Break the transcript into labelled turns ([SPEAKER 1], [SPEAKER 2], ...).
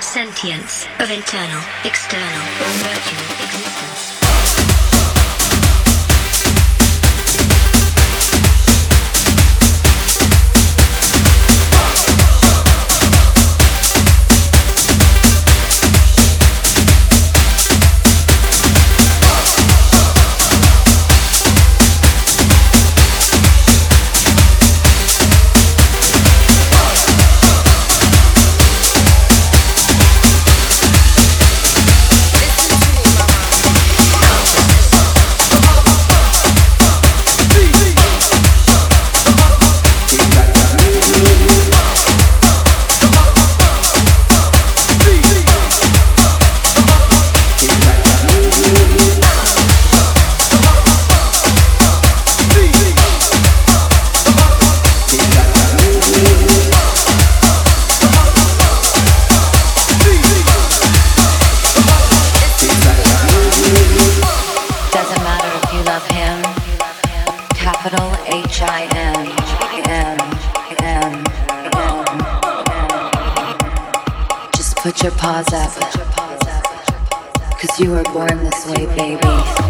[SPEAKER 1] Sentience of internal, external, or merging existence.
[SPEAKER 2] capital H I M M M. Just put your paws up, cause you were born this way, baby.